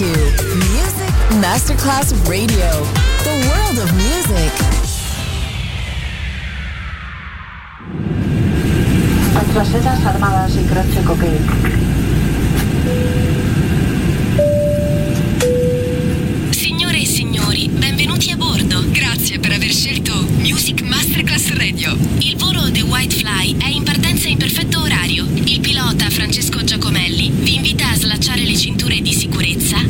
to Music Masterclass Radio, the world of music. Antracetas armadas y croce cocaine. Signore e signori, benvenuti a bordo. Grazie per aver scelto Music Masterclass Radio. Il volo The White Fly è in partenza in perfetto orario. Il pilota Francesco Giacomelli vi invita a slacciare le cinture di sicurezza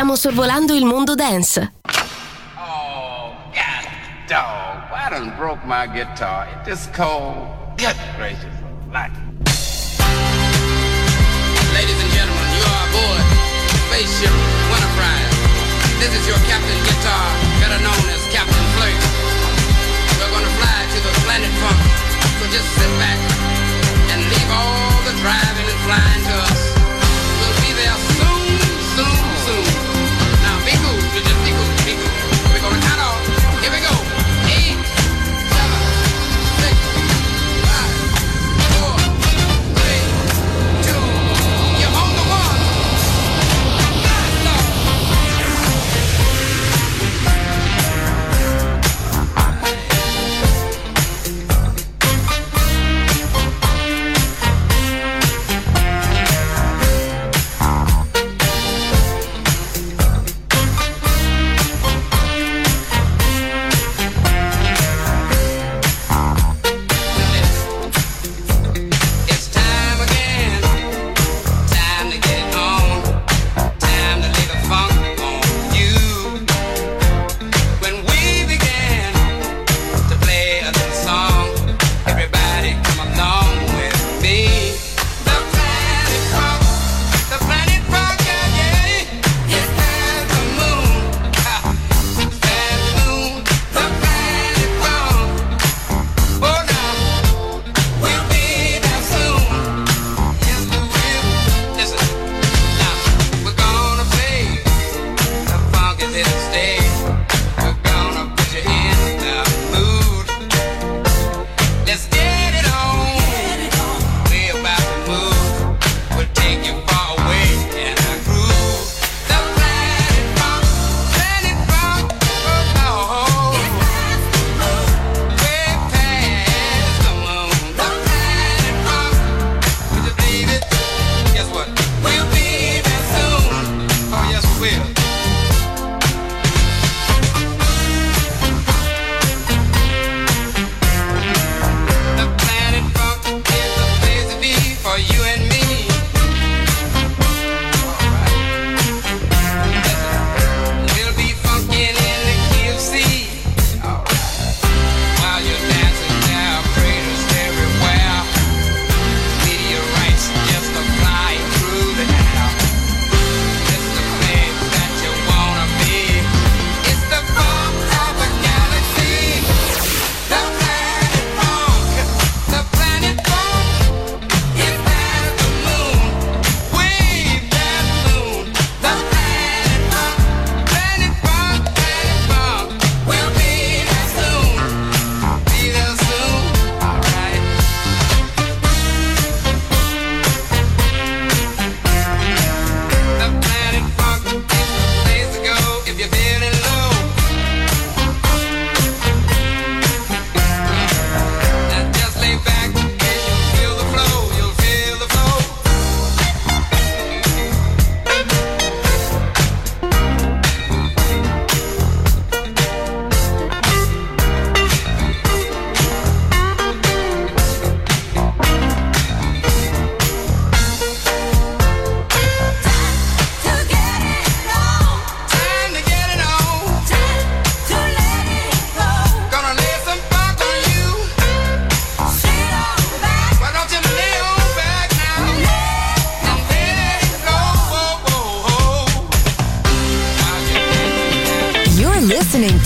Stiamo sorvolando il mondo dance. Oh, god dog. Why done broke my guitar? It's cold. Good gracious.